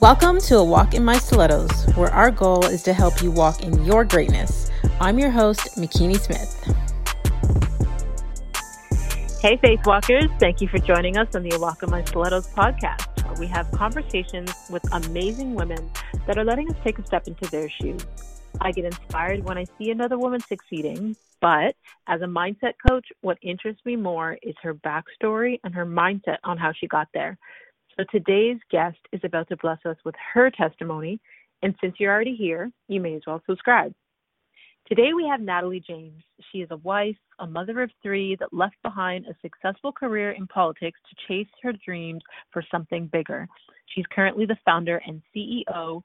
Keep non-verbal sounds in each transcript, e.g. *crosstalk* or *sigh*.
Welcome to A Walk in My Stilettos, where our goal is to help you walk in your greatness. I'm your host, Makini Smith. Hey, Faith Walkers. Thank you for joining us on the A Walk in My Stilettos podcast, where we have conversations with amazing women that are letting us take a step into their shoes. I get inspired when I see another woman succeeding, but as a mindset coach, what interests me more is her backstory and her mindset on how she got there. So today's guest is about to bless us with her testimony. And since you're already here, you may as well subscribe. Today we have Natalie James. She is a wife, a mother of three that left behind a successful career in politics to chase her dreams for something bigger. She's currently the founder and CEO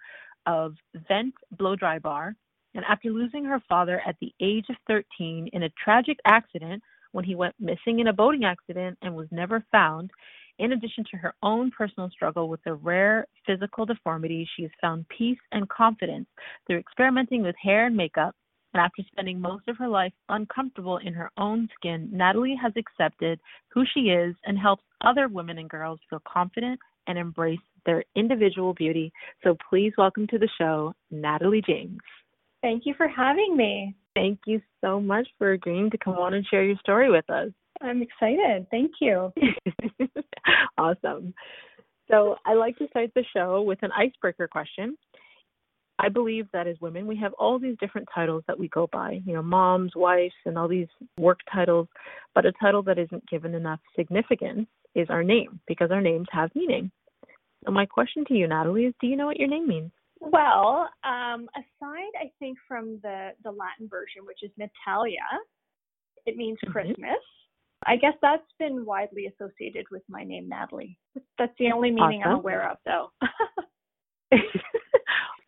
of Vent Blow Dry Bar. And after losing her father at the age of 13 in a tragic accident when he went missing in a boating accident and was never found, in addition to her own personal struggle with a rare physical deformity, she has found peace and confidence through experimenting with hair and makeup. And after spending most of her life uncomfortable in her own skin, Natalie has accepted who she is and helps other women and girls feel confident and embrace their individual beauty. So please welcome to the show, Natalie James. Thank you for having me. Thank you so much for agreeing to come on and share your story with us. I'm excited. Thank you. *laughs* awesome. So, I like to start the show with an icebreaker question. I believe that as women, we have all these different titles that we go by, you know, moms, wives, and all these work titles. But a title that isn't given enough significance is our name because our names have meaning. So, my question to you, Natalie, is do you know what your name means? Well, um, aside, I think, from the, the Latin version, which is Natalia, it means mm-hmm. Christmas. I guess that's been widely associated with my name, Natalie. That's the only meaning awesome. I'm aware of, though. *laughs*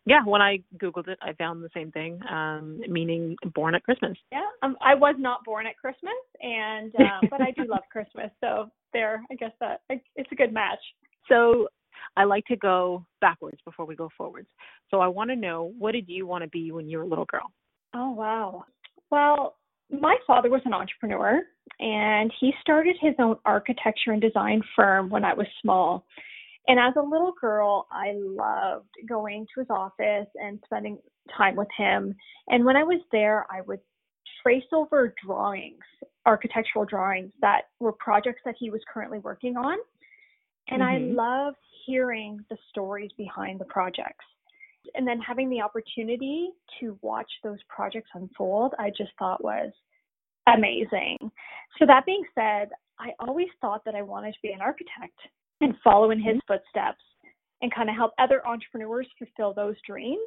yeah, when I googled it, I found the same thing, um, meaning born at Christmas. Yeah, um, I was not born at Christmas, and uh, but I do love *laughs* Christmas, so there, I guess that it's a good match. So I like to go backwards before we go forwards. So I want to know, what did you want to be when you were a little girl? Oh wow. Well, my father was an entrepreneur and he started his own architecture and design firm when I was small. And as a little girl, I loved going to his office and spending time with him. And when I was there, I would trace over drawings, architectural drawings that were projects that he was currently working on. And mm-hmm. I loved hearing the stories behind the projects. And then having the opportunity to watch those projects unfold, I just thought was amazing. So, that being said, I always thought that I wanted to be an architect and follow in his mm-hmm. footsteps and kind of help other entrepreneurs fulfill those dreams.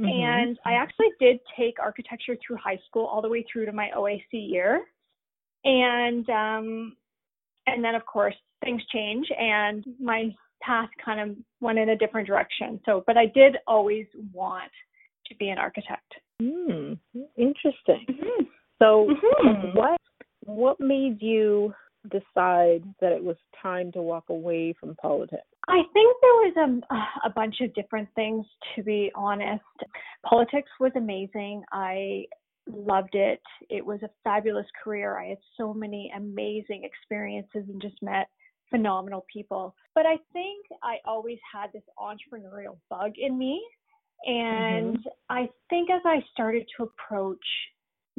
Mm-hmm. And I actually did take architecture through high school all the way through to my OAC year. And um, and then of course things change and my path kind of went in a different direction. So, but I did always want to be an architect. Mm, interesting. Mm-hmm. So, mm-hmm. what what made you decide that it was time to walk away from politics? I think there was a, a bunch of different things, to be honest. Politics was amazing. I loved it. It was a fabulous career. I had so many amazing experiences and just met phenomenal people. But I think I always had this entrepreneurial bug in me. And mm-hmm. I think as I started to approach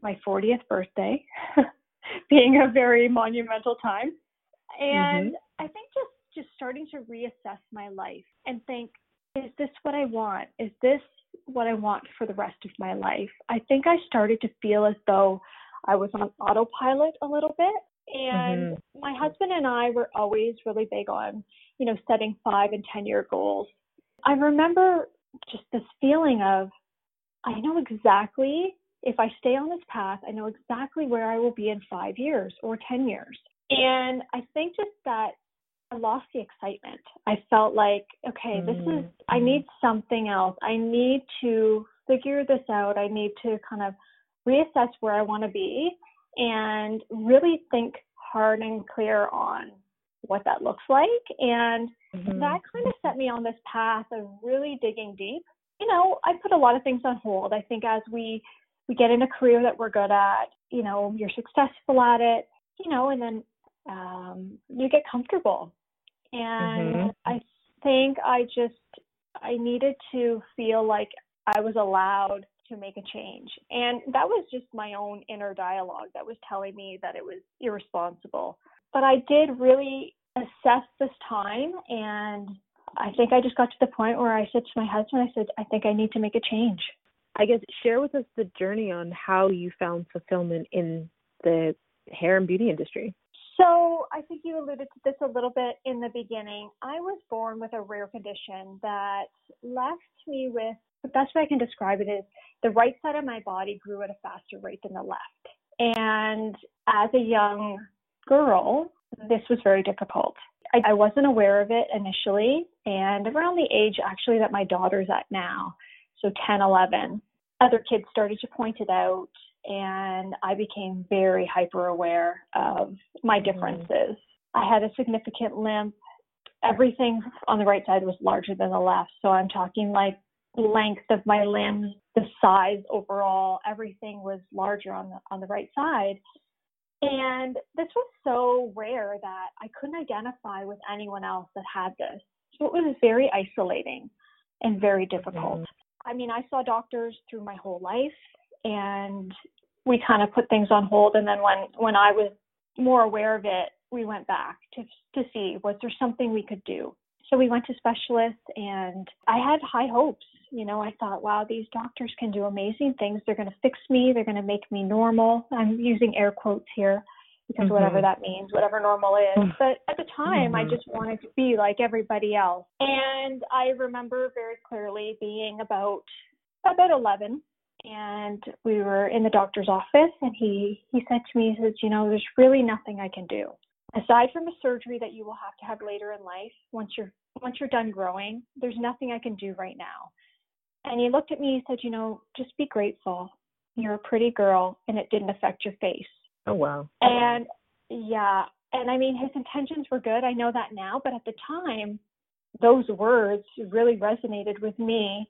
my 40th birthday, *laughs* being a very monumental time, and mm-hmm. I think just just starting to reassess my life and think, is this what I want? Is this what I want for the rest of my life? I think I started to feel as though I was on autopilot a little bit. And mm-hmm. my husband and I were always really big on, you know, setting five and 10 year goals. I remember just this feeling of, I know exactly if I stay on this path, I know exactly where I will be in five years or 10 years. And I think just that I lost the excitement. I felt like, okay, this is, I mm-hmm. need something else. I need to figure this out. I need to kind of reassess where I want to be and really think hard and clear on what that looks like. And mm-hmm. that kind of set me on this path of really digging deep. You know, I put a lot of things on hold. I think as we we get in a career that we're good at, you know, you're successful at it, you know, and then um, you get comfortable. And mm-hmm. I think I just I needed to feel like I was allowed to make a change. And that was just my own inner dialogue that was telling me that it was irresponsible. But I did really assess this time and I think I just got to the point where I said to my husband, I said, I think I need to make a change. I guess share with us the journey on how you found fulfillment in the hair and beauty industry. So I think you alluded to this a little bit in the beginning. I was born with a rare condition that left me with the best way I can describe it is the right side of my body grew at a faster rate than the left. And as a young girl, this was very difficult. I, I wasn't aware of it initially, and around the age actually that my daughter's at now, so 10, 11, other kids started to point it out, and I became very hyper aware of my mm-hmm. differences. Mm. I had a significant limp. Everything on the right side was larger than the left. So I'm talking like length of my limbs, the size overall, everything was larger on the on the right side. And this was so rare that I couldn't identify with anyone else that had this. So it was very isolating and very difficult. Mm. I mean, I saw doctors through my whole life and we kind of put things on hold and then when when I was more aware of it, we went back to to see was there something we could do. So we went to specialists and I had high hopes. You know, I thought, wow, these doctors can do amazing things. They're going to fix me. They're going to make me normal. I'm using air quotes here because mm-hmm. whatever that means, whatever normal is. Mm. But at the time, mm-hmm. I just wanted to be like everybody else. And I remember very clearly being about about 11 and we were in the doctor's office and he he said to me he says you know there's really nothing i can do aside from a surgery that you will have to have later in life once you're once you're done growing there's nothing i can do right now and he looked at me and said you know just be grateful. You're a pretty girl and it didn't affect your face. Oh wow. And yeah. And i mean his intentions were good. I know that now but at the time those words really resonated with me.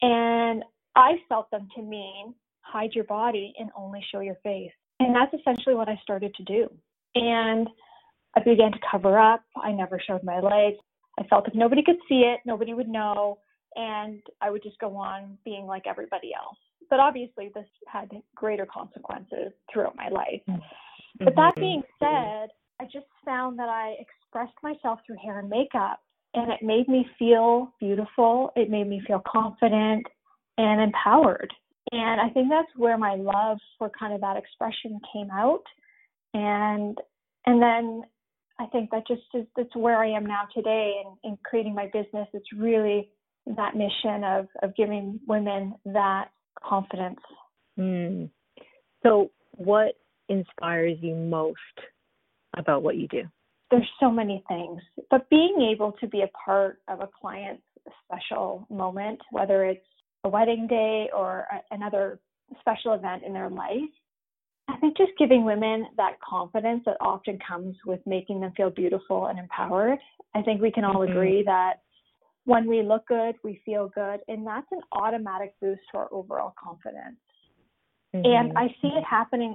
And i felt them to mean hide your body and only show your face. And that's essentially what i started to do. And I began to cover up. I never showed my legs. I felt if nobody could see it, nobody would know, and I would just go on being like everybody else. But obviously, this had greater consequences throughout my life. Mm-hmm. But that being said, I just found that I expressed myself through hair and makeup, and it made me feel beautiful. It made me feel confident and empowered. And I think that's where my love for kind of that expression came out. And and then I think that just is that's where I am now today in, in creating my business. It's really that mission of of giving women that confidence. Mm. So, what inspires you most about what you do? There's so many things, but being able to be a part of a client's special moment, whether it's a wedding day or a, another special event in their life, I think just giving women that confidence that often comes with making them feel beautiful and empowered. I think we can all mm-hmm. agree that when we look good, we feel good, and that's an automatic boost to our overall confidence. Mm-hmm. And I see it happening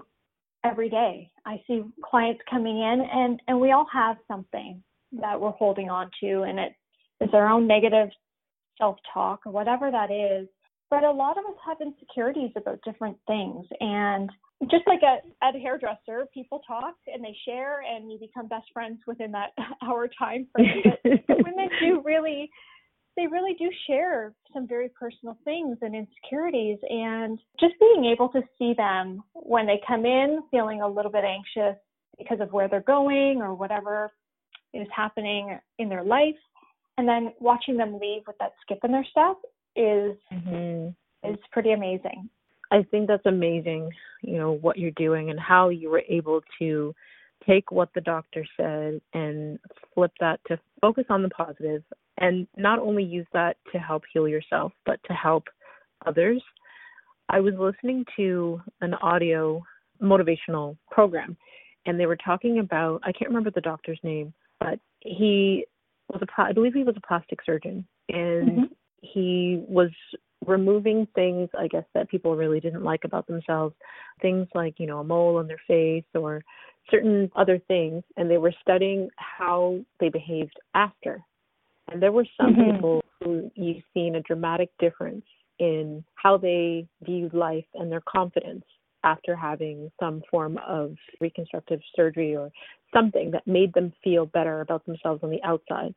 every day. I see clients coming in, and and we all have something that we're holding on to, and it is our own negative self-talk or whatever that is. But a lot of us have insecurities about different things, and just like at, at a hairdresser, people talk and they share, and you become best friends within that *laughs* hour time frame. But women do really, they really do share some very personal things and insecurities, and just being able to see them when they come in feeling a little bit anxious because of where they're going or whatever is happening in their life, and then watching them leave with that skip in their step is mm-hmm. is pretty amazing. I think that's amazing, you know, what you're doing and how you were able to take what the doctor said and flip that to focus on the positive and not only use that to help heal yourself, but to help others. I was listening to an audio motivational program and they were talking about I can't remember the doctor's name, but he was a I believe he was a plastic surgeon and mm-hmm. he was removing things i guess that people really didn't like about themselves things like you know a mole on their face or certain other things and they were studying how they behaved after And there were some Mhm. people who you've seen a dramatic difference in how they viewed life and their confidence after having some form of reconstructive surgery or something that made them feel better about themselves on the outside.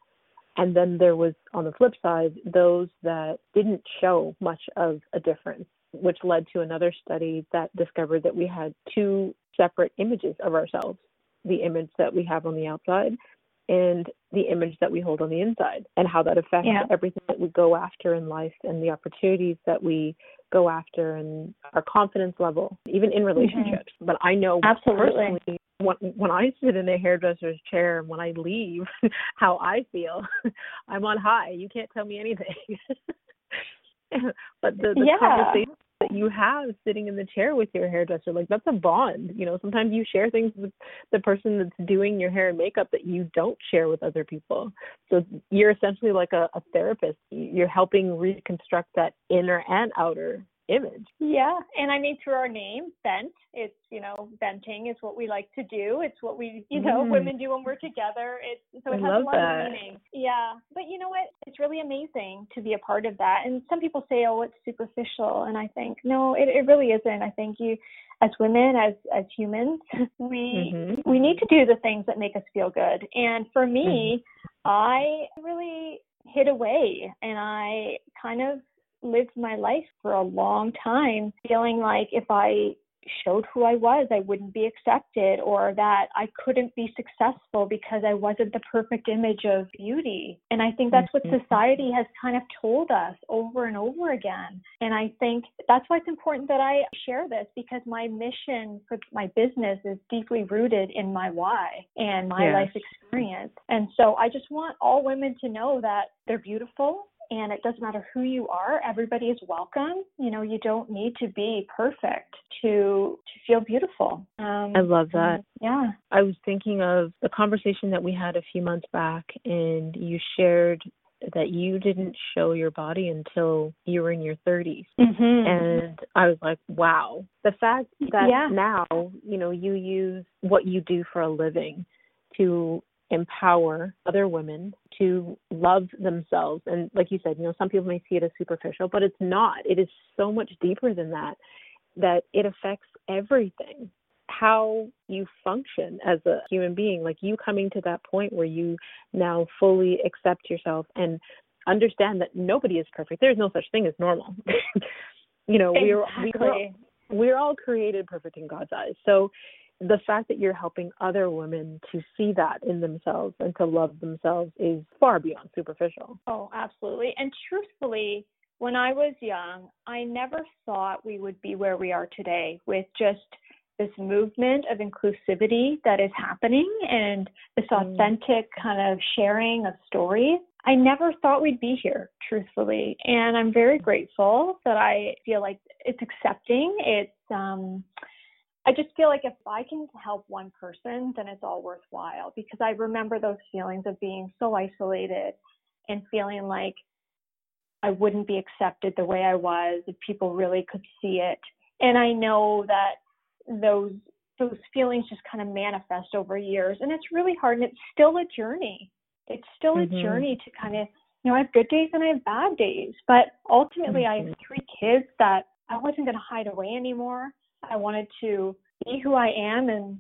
And then there was, on the flip side, those that didn't show much of a difference, which led to another study that discovered that we had two separate images of ourselves the image that we have on the outside and the image that we hold on the inside, and how that affects Yeah. everything that we go after in life and the opportunities that we go after and our confidence level, even in relationships. Mm-hmm. But I know Absolutely. personally when when I sit in a hairdresser's chair and when I leave, *laughs* how I feel. *laughs* I'm on high. You can't tell me anything. *laughs* but the, the Yeah. conversation that you have sitting in the chair with your hairdresser, like that's a bond. You know, sometimes you share things with the person that's doing your hair and makeup that you don't share with other people. So you're essentially like a, a therapist. You're helping reconstruct that inner and outer image. Yeah, and I mean through our name, Vent, it's you know, venting is what we like to do. It's what we you know, Mm. women do when we're together. It's so I it has a lot that. of meaning. Yeah. But you know what? It's really amazing to be a part of that. And some people say, Oh, it's superficial and I think, no, it, it really isn't. I think you as women, as as humans, *laughs* we Mhm. we need to do the things that make us feel good. And for me, Mm-hmm. I really hid away and I kind of lived my life for a long time feeling like if I showed who I was, I wouldn't be accepted or that I couldn't be successful because I wasn't the perfect image of beauty. And I think that's what Mhm. society has kind of told us over and over again. And I think that's why it's important that I share this because my mission for my business is deeply rooted in my why and my Yes. life experience. And so I just want all women to know that they're beautiful and it doesn't matter who you are everybody is welcome you know you don't need to be perfect to to feel beautiful um I love that. yeah I was thinking of the conversation that we had a few months back, and you shared that you didn't show your body until you were in your 30s. mm-hmm. And I was like, wow. The fact that Yeah. now, you know, you use what you do for a living to empower other women to love themselves. And like you said, you know, some people may see it as superficial, but it's not. It is so much deeper than that, that it affects everything. How you function as a human being, like you coming to that point where you now fully accept yourself and understand that nobody is perfect. There's no such thing as normal. *laughs* you know, we're we're exactly. we're all created perfect in God's eyes. So the fact that you're helping other women to see that in themselves and to love themselves is far beyond superficial. oh absolutely and truthfully when i was young i never thought we would be where we are today with just this movement of inclusivity that is happening and this Mm. authentic kind of sharing of stories. I never thought we'd be here, truthfully. And I'm very grateful that I feel like it's accepting. It's um I just feel like if I can help one person, then it's all worthwhile because I remember those feelings of being so isolated and feeling like I wouldn't be accepted the way I was if people really could see it. And I know that those those feelings just kind of manifest over years and it's really hard and it's still a journey. It's still Mhm. a journey to kind of you know, I have good days and I have bad days. But ultimately I have Mhm. three kids that I wasn't gonna hide away anymore. I wanted to be who I am and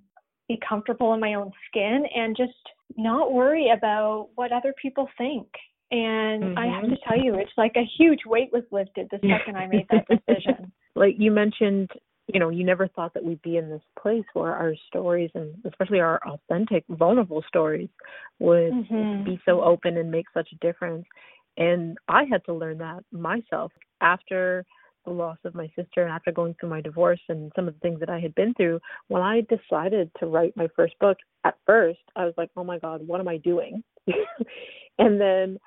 be comfortable in my own skin and just not worry about what other people think. And I have to tell you, it's like a huge weight was lifted the second I made that *laughs* decision. like you mentioned, you know, you never thought that we'd be in this place where our stories and especially our authentic, vulnerable stories would Mhm. be so open and make such a difference. And I had to learn that myself after the loss of my sister and after going through my divorce and some of the things that I had been through. When I decided to write my first book, at first I was like, oh my God, what am I doing? *laughs* and then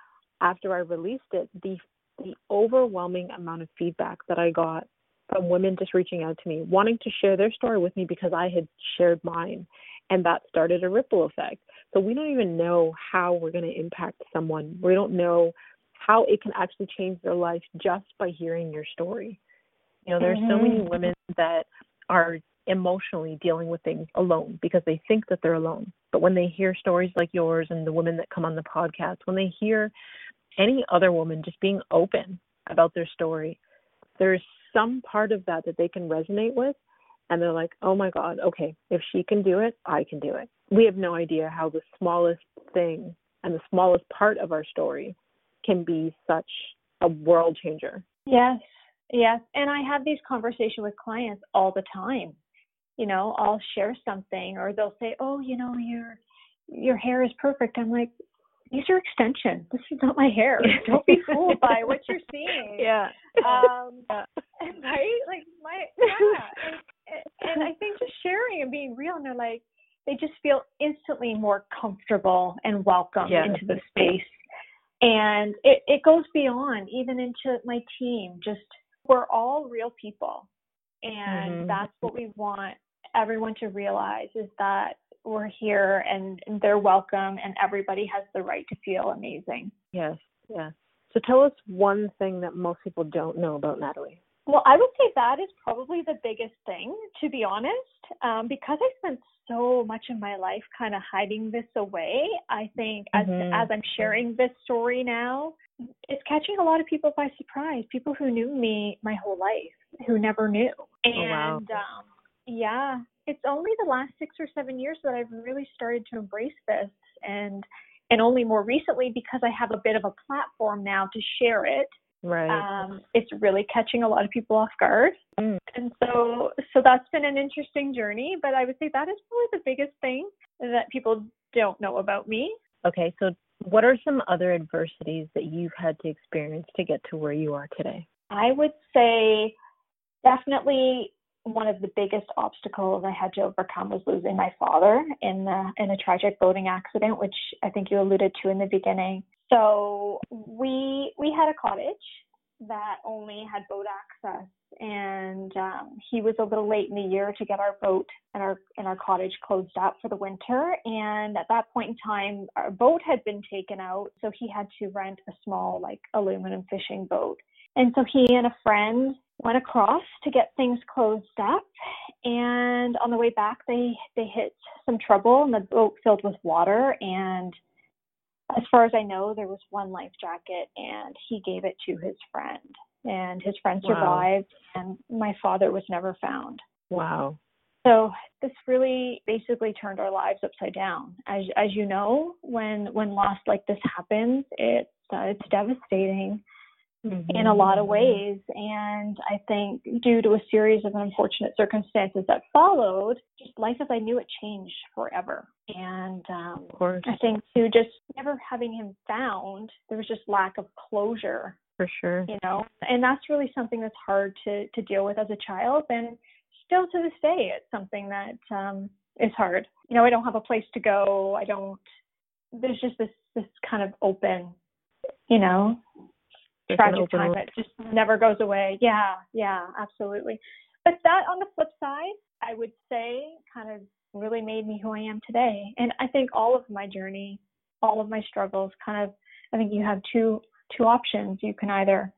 after I released it, the the overwhelming amount of feedback that I got from women just reaching out to me, wanting to share their story with me because I had shared mine. And that started a ripple effect. So we don't even know how we're going to impact someone. We don't know how it can actually change their life just by hearing your story. You know, there's so many Mhm. women that are emotionally dealing with things alone because they think that they're alone. But when they hear stories like yours and the women that come on the podcast, when they hear any other woman just being open about their story, there's some part of that that they can resonate with. And they're like, oh my God, okay, if she can do it, I can do it. We have no idea how the smallest thing and the smallest part of our story can be such a world changer. Yes, yes. And I have these conversations with clients all the time. You know, I'll share something or they'll say, Oh, you know, your your hair is perfect. I'm like, these are extensions. This is not my hair. *laughs* Don't be fooled by what you're seeing. Yeah. Um yeah. right? Like my yeah. And, and I think just sharing and being real and they're like they just feel instantly more comfortable and welcome yeah. into the space. And it, it goes beyond even into my team. Just we're all real people. And mm-hmm. that's what we want everyone to realize is that we're here and, they're welcome and everybody has the right to feel amazing. Yes, yes. So tell us one thing that most people don't know about Natalie. Well, I would say that is probably the biggest thing, to be honest, um, because I spent so much of my life kind of hiding this away. I think as mm-hmm. as I'm sharing this story now, it's catching a lot of people by surprise. People who knew me my whole life, who never knew, and oh, wow. um, yeah, it's only the last six or seven years that I've really started to embrace this, and and only more recently because I have a bit of a platform now to share it Right. Um, it's really catching a lot of people off guard. Mm. And so so that's been an interesting journey, but I would say that is probably the biggest thing that people don't know about me. Okay, so what are some other adversities that you've had to experience to get to where you are today? I would say definitely one of the biggest obstacles I had to overcome was losing my father in the in a tragic boating accident, which I think you alluded to in the beginning. So we we had a cottage that only had boat access, and um, he was a little late in the year to get our boat and our and our cottage closed up for the winter. And at that point in time, our boat had been taken out, so he had to rent a small like aluminum fishing boat. And so he and a friend went across to get things closed up and on the way back they they hit some trouble and the boat filled with water and as far as I know, there was one life jacket, and he gave it to his friend, and his friend survived, wow. and my father was never found. Wow. So this really basically turned our lives upside down. As as you know, when when loss like this happens, it's uh, it's devastating mm-hmm. in a lot of ways. And I think due to a series of unfortunate circumstances that followed, just life as I knew it changed forever. And um, I think too, just never having him found, there was just lack of closure. For sure. You know, and that's really something that's hard to to deal with as a child, and still to this day, it's something that um, is hard. You know, I don't have a place to go. I don't. There's just this this kind of open, you know, tragic time that just never goes away. Yeah, yeah, absolutely. But that on the flip side, I would say kind of really made me who I am today. And I think all of my journey, all of my struggles kind of I think you have two two options. You can either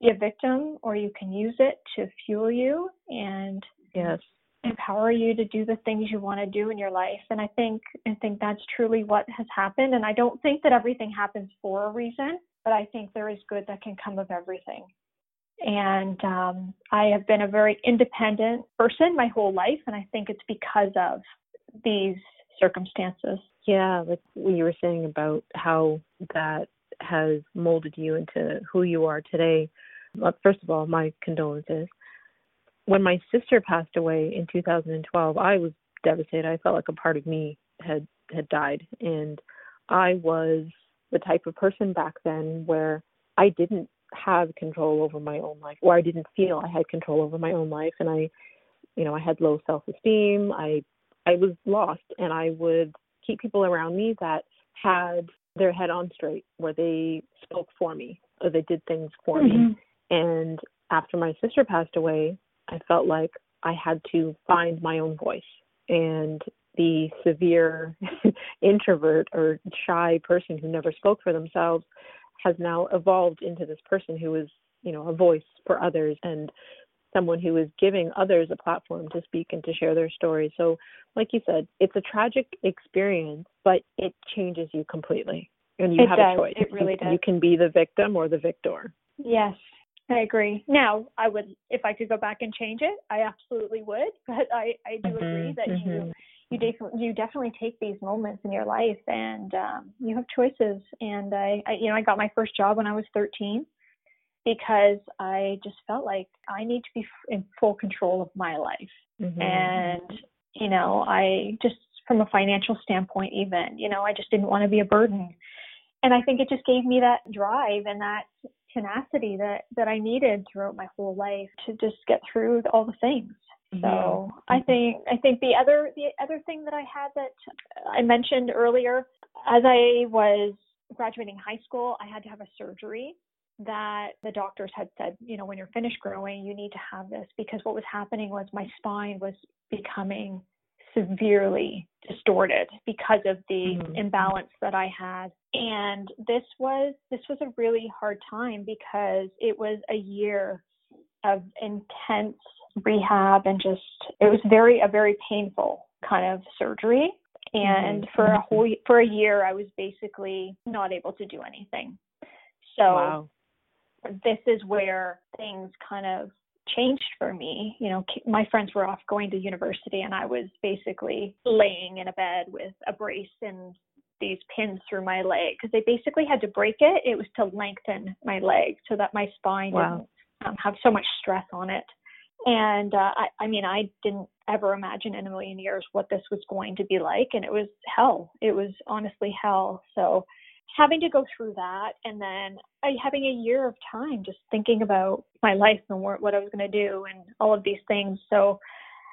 be a victim or you can use it to fuel you and yes empower you to do the things you want to do in your life and i think i think that's truly what has happened and i don't think that everything happens for a reason but I think there is good that can come of everything. And um, I have been a very independent person my whole life, and I think it's because of these circumstances. Yeah, like what you were saying about how that has molded you into who you are today. Well, first of all, my condolences. When my sister passed away in 2012, I was devastated. I felt like a part of me had had died, and I was the type of person back then where I didn't have control over my own life or I didn't feel I had control over my own life and I you know I had low self-esteem I I was lost and I would keep people around me that had their head on straight where they spoke for me or they did things for mm-hmm. me and after my sister passed away I felt like I had to find my own voice and the severe *laughs* introvert or shy person who never spoke for themselves has now evolved into this person who is, you know, a voice for others. And someone who is giving others a platform to speak and to share their story. So, like you said, it's a tragic experience, but it changes you completely. And you it have does. a choice. It really does. You can be the victim or the victor. Yes, I agree. Now, I would, if I could go back and change it, I absolutely would. But I, I do Mm-hmm, agree that you, you definitely, you definitely take these moments in your life, and um, you have choices. And I, I, you know, I got my first job when I was 13 because I just felt like I need to be in full control of my life. Mhm. And you know, I just from a financial standpoint, even, you know, I just didn't want to be a burden. And I think it just gave me that drive and that tenacity that that I needed throughout my whole life to just get through all the things. So I think I think the other the other thing that I had that I mentioned earlier, as I was graduating high school, I had to have a surgery that the doctors had said, you know, when you're finished growing, you need to have this because what was happening was my spine was becoming severely distorted because of the Mhm. imbalance that I had. And this was this was a really hard time because it was a year of intense rehab and just it was very a very painful kind of surgery and Mhm. for a whole for a year I was basically not able to do anything. So wow. this is where things kind of changed for me. You know, my friends were off going to university, and I was basically laying in a bed with a brace and these pins through my leg because they basically had to break it. It was to lengthen my leg so that my spine Wow. didn't um, have so much stress on it. And uh, I, I mean, I didn't ever imagine in a million years what this was going to be like, and it was hell. It was honestly hell. So having to go through that and then uh, having a year of time just thinking about my life and what, what I was going to do and all of these things. So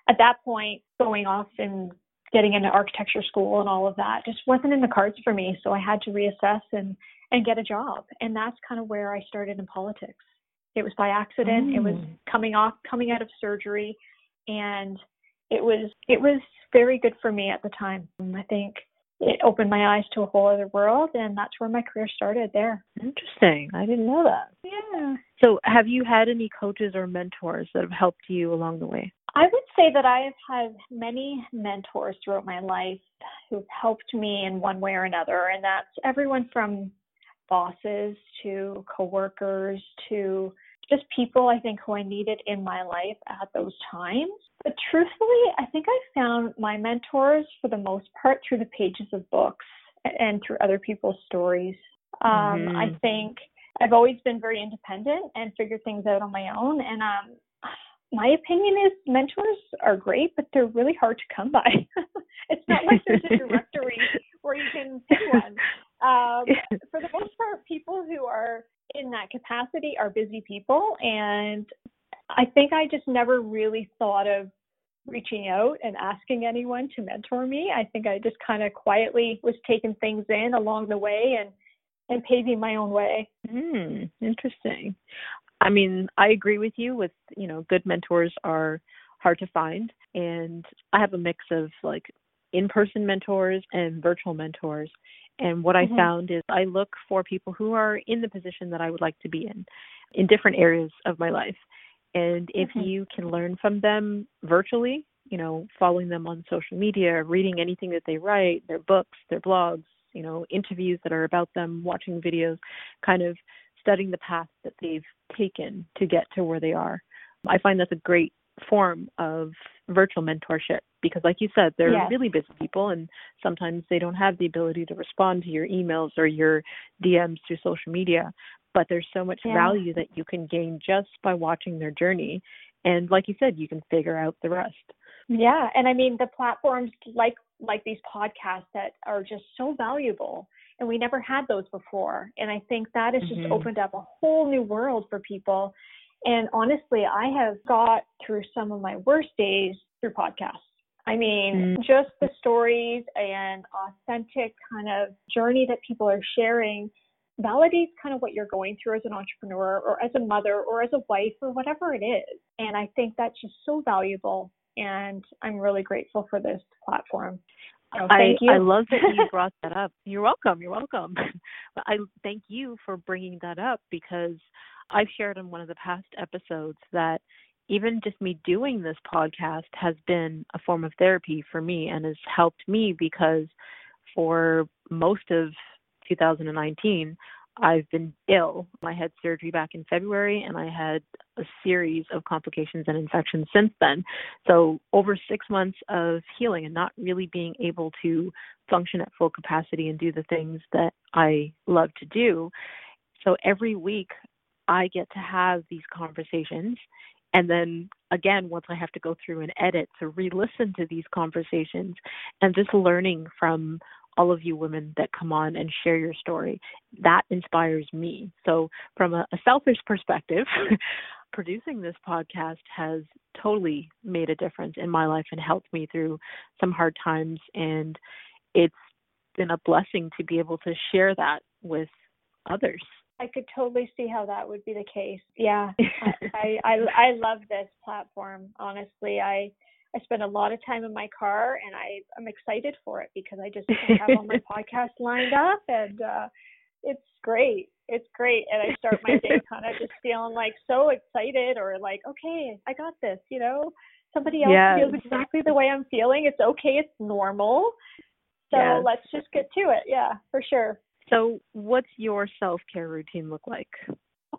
at that point, going off and getting into architecture school and all of that just wasn't in the cards for me. So I had to reassess and and get a job, and that's kind of where I started in politics. It was by accident. It was Mm. coming off, coming out of surgery, and it was it was very good for me at the time. I think it opened my eyes to a whole other world, and that's where my career started there. Interesting. I didn't know that. Yeah. So, have you had any coaches or mentors that have helped you along the way? I would say that I have had many mentors throughout my life who've helped me in one way or another, and that's everyone from bosses to coworkers to just people I think who I needed in my life at those times. But truthfully, I think I found my mentors for the most part through the pages of books and through other people's stories. Um, I Mhm. think I've always been very independent and figured things out on my own. And um, my opinion is mentors are great, but they're really hard to come by. *laughs* it's not like there's a *laughs* directory where you can pick one. Um, for the most part, people who are in that capacity are busy people. And I think I just never really thought of reaching out and asking anyone to mentor me. I think I just kind of quietly was taking things in along the way and and paving my own way. Hmm, interesting. I mean, I agree with you with, you know, good mentors are hard to find and I have a mix of like in-person mentors and virtual mentors. And what I Mhm. found is I look for people who are in the position that I would like to be in in different areas of my life. And if Mhm. you can learn from them virtually, you know, following them on social media, reading anything that they write, their books, their blogs, you know, interviews that are about them, watching videos, kind of studying the path that they've taken to get to where they are. I find that's a great form of virtual mentorship because like you said they're Yes. really busy people and sometimes they don't have the ability to respond to your emails or your DMs through social media but there's so much Yeah. value that you can gain just by watching their journey and like you said you can figure out the rest Yeah, and I mean the platforms like like these podcasts that are just so valuable and we never had those before and I think that has Mhm. just opened up a whole new world for people. And honestly, I have got through some of my worst days through podcasts. I mean, Mm. just the stories and authentic kind of journey that people are sharing validates kind of what you're going through as an entrepreneur or as a mother or as a wife or whatever it is. And I think that's just so valuable. And I'm really grateful for this platform. So thank I, you. I love that you brought that up. You're welcome. You're welcome. *laughs* I thank you for bringing that up because I've shared in one of the past episodes that even just me doing this podcast has been a form of therapy for me and has helped me because for most of 2019, I've been ill. I had surgery back in February and I had a series of complications and infections since then. So, over six months of healing and not really being able to function at full capacity and do the things that I love to do. So, every week I get to have these conversations. And then again, once I have to go through and edit to re listen to these conversations and just learning from all of you women that come on and share your story. That inspires me. So, from a, a selfish perspective, *laughs* producing this podcast has totally made a difference in my life and helped me through some hard times. And it's been a blessing to be able to share that with others. I could totally see how that would be the case. Yeah, *laughs* I, I I love this platform. Honestly, I I spend a lot of time in my car and I, I'm excited for it because I just have all my *laughs* podcasts lined up and uh, it's great. It's great. And I start my day *laughs* kind of just feeling like so excited or like, okay, I got this, you know, somebody else yes. feels exactly the way I'm feeling. It's okay. It's normal. So yes. let's just get to it. Yeah, for sure. So what's your self care routine look like?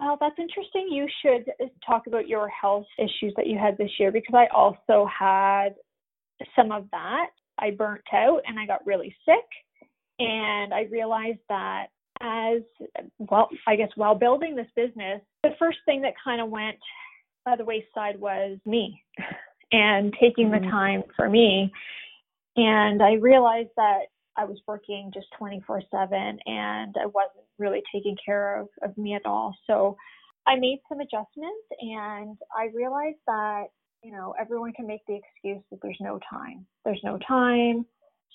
Well, that's interesting. You should talk about your health issues that you had this year because I also had some of that. I burnt out and I got really sick. And I realized that as well, I guess while building this business, the first thing that kind of went by the wayside was me *laughs* and taking mm-hmm. the time for me. And I realized that I was working just 24 7 and I wasn't really taking care of, of me at all. So I made some adjustments and I realized that, you know, everyone can make the excuse that there's no time. There's no time.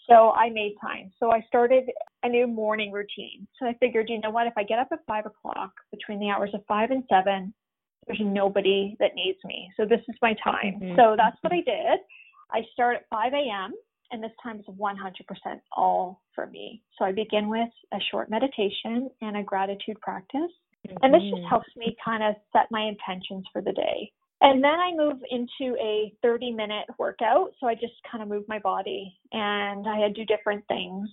So I made time. So I started a new morning routine. So I figured, you know what, if I get up at five o'clock between the hours of five and seven, there's nobody that needs me. So this is my time. Mm-hmm. So that's what I did. I start at 5 a.m and this time is 100% all for me. So I begin with a short meditation and a gratitude practice. Mm-hmm. And this just mm-hmm. helps me kind of set my intentions for the day. And then I move into a 30 minute workout. So I just kind of move my body and I do different things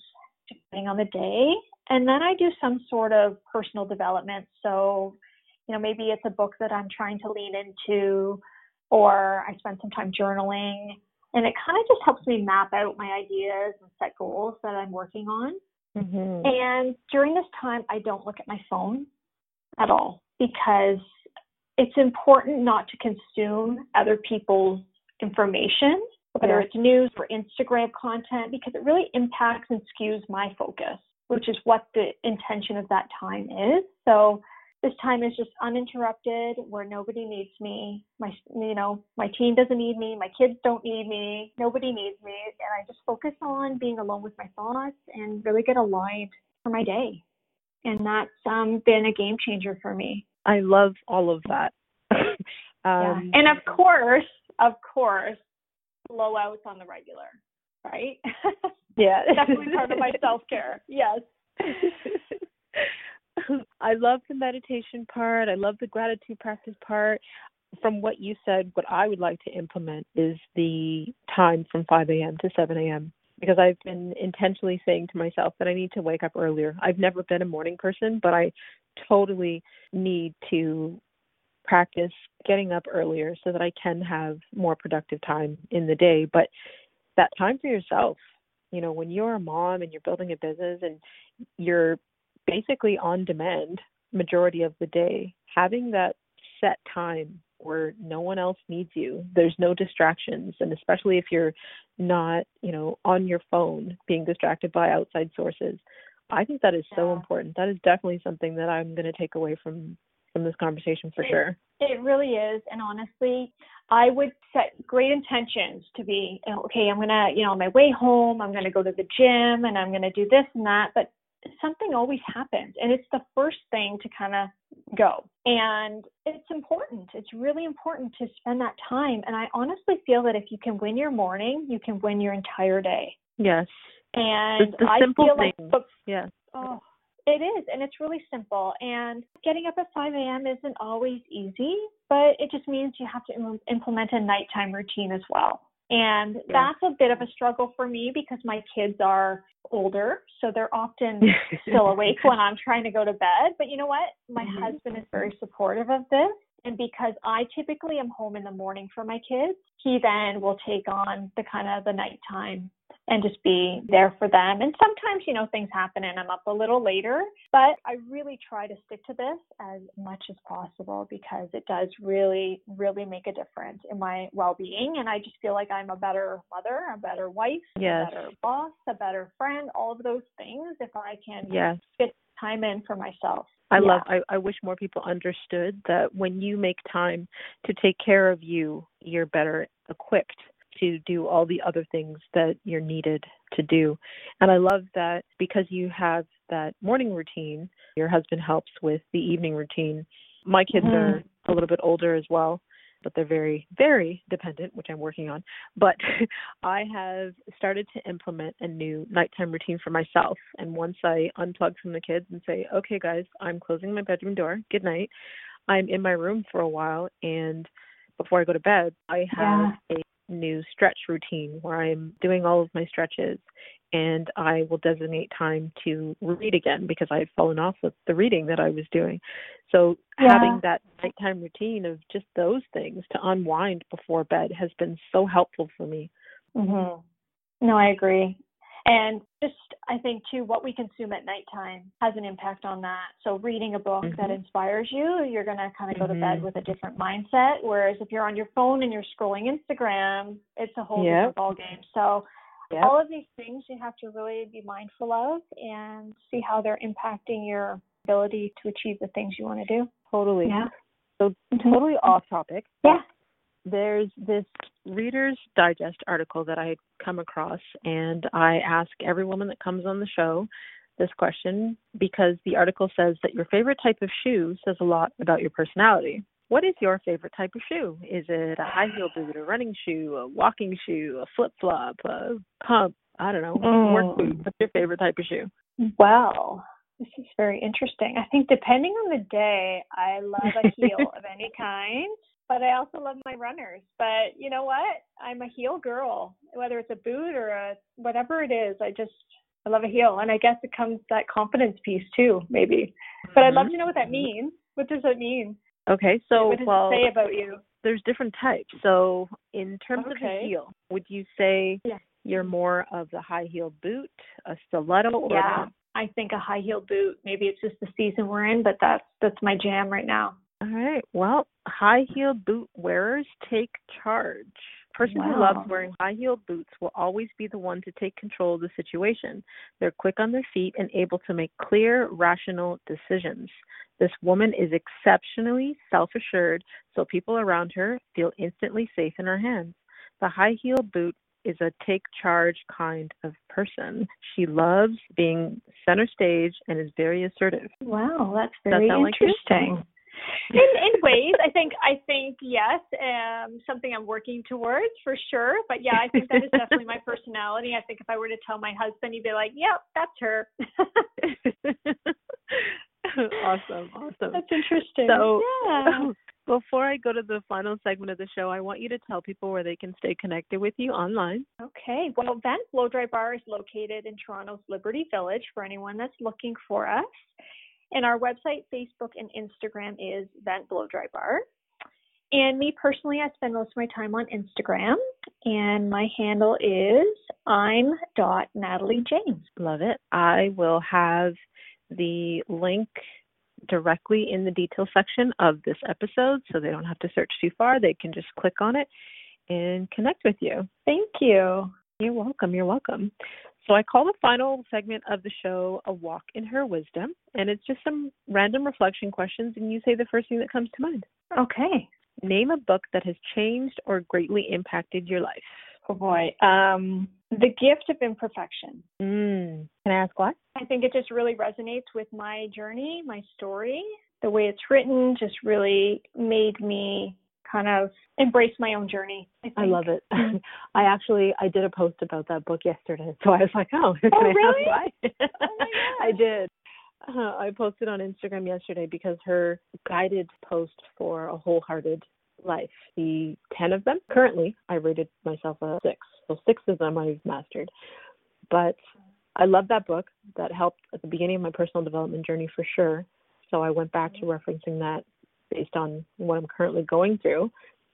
depending on the day. And then I do some sort of personal development. So, you know, maybe it's a book that I'm trying to lean into, or I spend some time journaling and it kind of just helps me map out my ideas and set goals that I'm working on. Mm-hmm. And during this time, I don't look at my phone at all because it's important not to consume other people's information, whether yeah. it's news or Instagram content, because it really impacts and skews my focus, which is what the intention of that time is. So this time is just uninterrupted where nobody needs me. My you know my team doesn't need me. My kids don't need me. Nobody needs me. And i just focus on being alone with my thoughts and really get aligned for my day. And that's um, been a game changer for me. I love all of that. *laughs* Um, yeah. and of course of course blowouts on the regular right? *laughs* Yeah. Definitely part of my self-care. Yes *laughs* *laughs* I love the meditation part. I love the gratitude practice part. From what you said, what I would like to implement is the time from 5 a.m. to 7 a.m. because I've been intentionally saying to myself that I need to wake up earlier. I've never been a morning person, but I totally need to practice getting up earlier so that I can have more productive time in the day. But that time for yourself, you know, when you're a mom and you're building a business and you're basically on demand majority of the day. Having that set time where no one else needs you, there's no distractions, and especially if you're not, you know, on your phone being distracted by outside sources. I think that is so important. That is definitely something that I'm going to take away from from this conversation for it, sure. It really is, and honestly, I would set great intentions to be okay. I'm gonna, you know, on my way home, I'm gonna go to the gym, and I'm gonna do this and that. But something always happens and it's the first thing to kind of go and it's important it's really important to spend that time and i honestly feel that if you can win your morning you can win your entire day yes and the, the i simple feel thing. like yeah oh It is, and it's really simple. And getting up at 5 a.m. isn't always easy, but it just means you have to Im- implement a nighttime routine as well. And yeah. that's a bit of a struggle for me because my kids are older, so they're often *laughs* still awake when I'm trying to go to bed. But you know what? My mm-hmm. husband is very supportive of this. And because I typically am home in the morning for my kids, he then will take on the kind of the nighttime and just be there for them. And sometimes, you know, things happen and I'm up a little later, but I really try to stick to this as much as possible because it does really, really make a difference in my well being. And I just feel like I'm a better mother, a better wife, yes. a better boss, a better friend, all of those things if I can yes. get time in for myself. I yeah. love I, I wish more people understood that when you make time to take care of you, you're better equipped to do all the other things that you're needed to do. And I love that because you have that morning routine, your husband helps with the evening routine. My kids mm-hmm. are a little bit older as well, but they're very, very dependent, which I'm working on. But *laughs* I have started to implement a new nighttime routine for myself. And once I unplug from the kids and say, okay, guys, I'm closing my bedroom door, good night, I'm in my room for a while. And before I go to bed, I have yeah. a new stretch routine where I'm doing all of my stretches and I will designate time to read again because I've fallen off with the reading that I was doing. So yeah. having that nighttime routine of just those things to unwind before bed has been so helpful for me. Mhm. No, I agree. And just, I think, too, what we consume at nighttime has an impact on that. So, reading a book mm-hmm. that inspires you, you're going to kind of go mm-hmm. to bed mm-hmm. with a different mindset. Whereas if you're on your phone and you're scrolling Instagram, it's a whole yep. different ballgame. So, yep. all of these things you have to really be mindful of and see how they're impacting your ability to achieve the things you want to do. Totally. Yeah. So, mm-hmm. totally off topic. Yeah there's this Reader's Digest article that I had come across, and I ask every woman that comes on the show this question because the article says that your favorite type of shoe says a lot about your personality. What is your favorite type of shoe? Is it a high heel boot, a running shoe, a walking shoe, a flip flop, a pump? I don't know, mm. work boot. What's your favorite type of shoe? Well, this is very interesting. I think depending on the day, I love a heel *laughs* of any kind but I also love my runners. But you know what? I'm a heel girl, whether it's a boot or a whatever it is. I just I love a heel, and I guess it comes that confidence piece too, maybe. But mm-hmm. I'd love mm-hmm. to know what that means. What does that mean? Okay, so what does well, it say about you? There's different types. So in terms okay. of the heel, would you say yeah. you're more of the high heel boot, a stiletto, or yeah? I think a high heel boot. Maybe it's just the season we're in, but that's that's my jam right now. All right. Well, high heel boot wearers take charge. Person wow. who loves wearing high heeled boots will always be the one to take control of the situation. They're quick on their feet and able to make clear, rational decisions. This woman is exceptionally self assured, so people around her feel instantly safe in her hands. The high heeled boot is a take charge kind of person. She loves being center stage and is very assertive. Wow, that's very that interesting. Like in in ways i think i think yes um something i'm working towards for sure. But yeah i think that is definitely my personality. I think if i were to tell my husband he'd be like yep that's her. *laughs* Awesome awesome. That's interesting. So yeah. *laughs* before i go to the final segment of the show i want you to tell people where they can stay connected with you online. Okay well vent blow dry bar is located in toronto's liberty village for anyone that's looking for us and our website, Facebook, and Instagram is Vent Blow Dry Bar. And me personally, I spend most of my time on Instagram, and my handle is I'm dot Natalie James. Love it. I will have the link directly in the detail section of this episode, so they don't have to search too far. They can just click on it and connect with you. Thank you. You're welcome. You're welcome. So I call the final segment of the show a walk in her wisdom, and it's just some random reflection questions, and you say the first thing that comes to mind. Okay. Name a book that has changed or greatly impacted your life. Oh boy. Um, the Gift of Imperfection. Mm. Can I ask why? I think it just really resonates with my journey, my story. The way it's written just really made me kind of embrace my own journey. I, I love it. *laughs* I actually I did a post about that book yesterday, so I was like, oh, *laughs* oh really? *laughs* I, oh I did. Uh, I posted on Instagram yesterday because her guided post for a wholehearted life, the 10 of them, currently I rated myself a six. So six of them I've mastered. But I love that book. That helped at the beginning of my personal development journey for sure. So I went back to referencing that based on what I'm currently going through.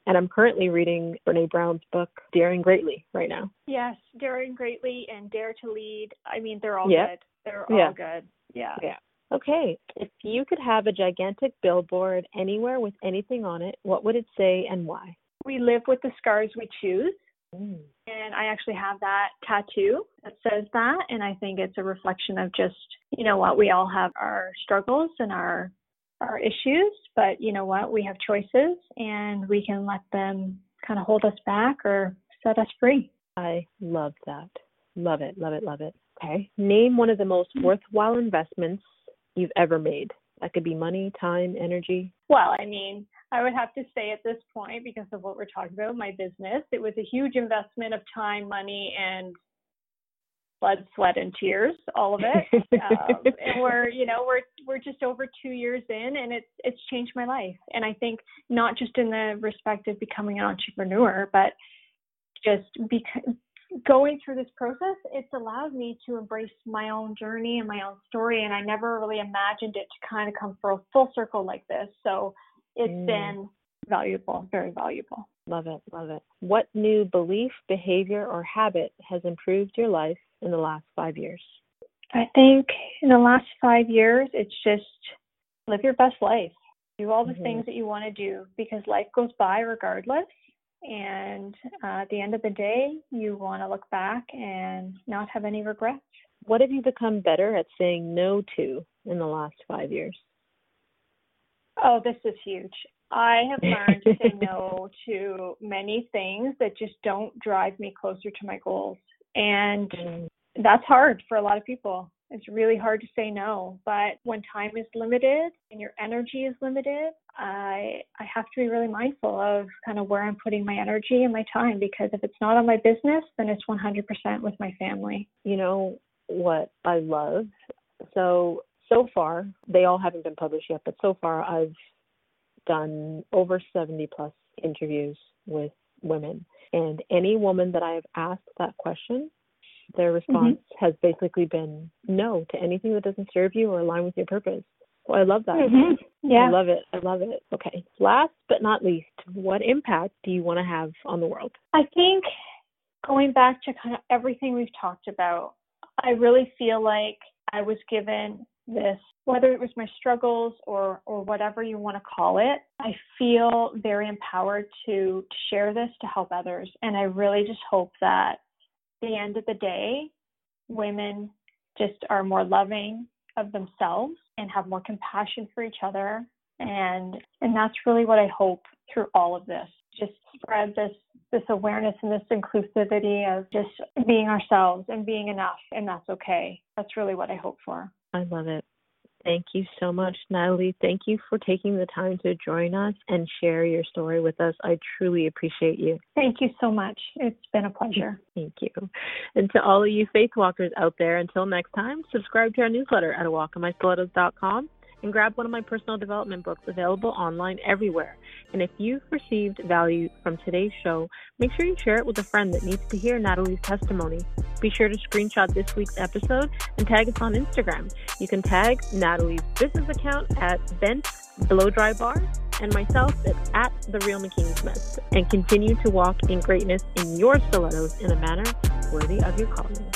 And I'm currently reading Brene Brown's book, Daring Greatly, right now. Yes, Daring Greatly and Dare to Lead. I mean, they're all yep. good. They're all yeah. good. Yeah. Yeah. Okay. If you could have a gigantic billboard anywhere with anything on it, what would it say and why? We live with the scars we choose. Mm. And I actually have that tattoo that says that. And I think it's a reflection of just, you know what, we all have our struggles and our our issues, but you know what, we have choices and we can let them kind of hold us back or set us free. I love that. Love it, love it, love it. Okay. Name one of the most worthwhile investments you've ever made. That could be money, time, energy. Well, I mean, I would have to say at this point, because of what we're talking about, my business, it was a huge investment of time, money, and blood, sweat, and tears, all of it. *laughs* um, and we're, you know, we're we're just over two years in, and it's it's changed my life. And I think not just in the respect of becoming an entrepreneur, but just because going through this process, it's allowed me to embrace my own journey and my own story. And I never really imagined it to kind of come full, full circle like this. So it's mm. been valuable, very valuable. Love it, love it. What new belief, behavior, or habit has improved your life in the last five years? I think in the last five years, it's just live your best life. Do all the mm-hmm. things that you want to do because life goes by regardless. And uh, at the end of the day, you want to look back and not have any regrets. What have you become better at saying no to in the last five years? Oh, this is huge. I have learned to *laughs* say no to many things that just don't drive me closer to my goals. And mm. that's hard for a lot of people. It's really hard to say no, but when time is limited and your energy is limited, I I have to be really mindful of kind of where I'm putting my energy and my time because if it's not on my business, then it's 100% with my family. You know what I love? So so far, they all haven't been published yet, but so far I've done over 70 plus interviews with women. And any woman that I have asked that question, their mm-hmm. response mm-hmm. has basically been no to anything that doesn't serve you or align with your purpose. Well, I love that. Mm-hmm. Yeah. I love it. I love it. Okay. Last but not least, what impact do you want to have on the world? I think going back to kind of everything we've talked about, I really feel like I was given this whether it was my struggles or or whatever you want to call it i feel very empowered to, to share this to help others and i really just hope that the end of the day, women just are more loving of themselves and have more compassion for each other. And and that's really what I hope through all of this. Just spread this this awareness and this inclusivity of just being ourselves and being enough and that's okay. That's really what I hope for. I love it. Thank you so much, Natalie. Thank you for taking the time to join us and share your story with us. I truly appreciate you. Thank you so much. It's been a pleasure. *laughs* Thank you. And to all of you faith walkers out there, until next time, subscribe to our newsletter at walkinmystilettos.com and grab one of my personal development books available online everywhere. And if you've received value from today's show, make sure you share it with a friend that needs to hear Natalie's testimony. Be sure to screenshot this week's episode and tag us on Instagram. You can tag Natalie's business account at Vent blow dry bar and myself at, at the real Makini Smith and continue to walk in greatness in your stilettos in a manner worthy of your calling.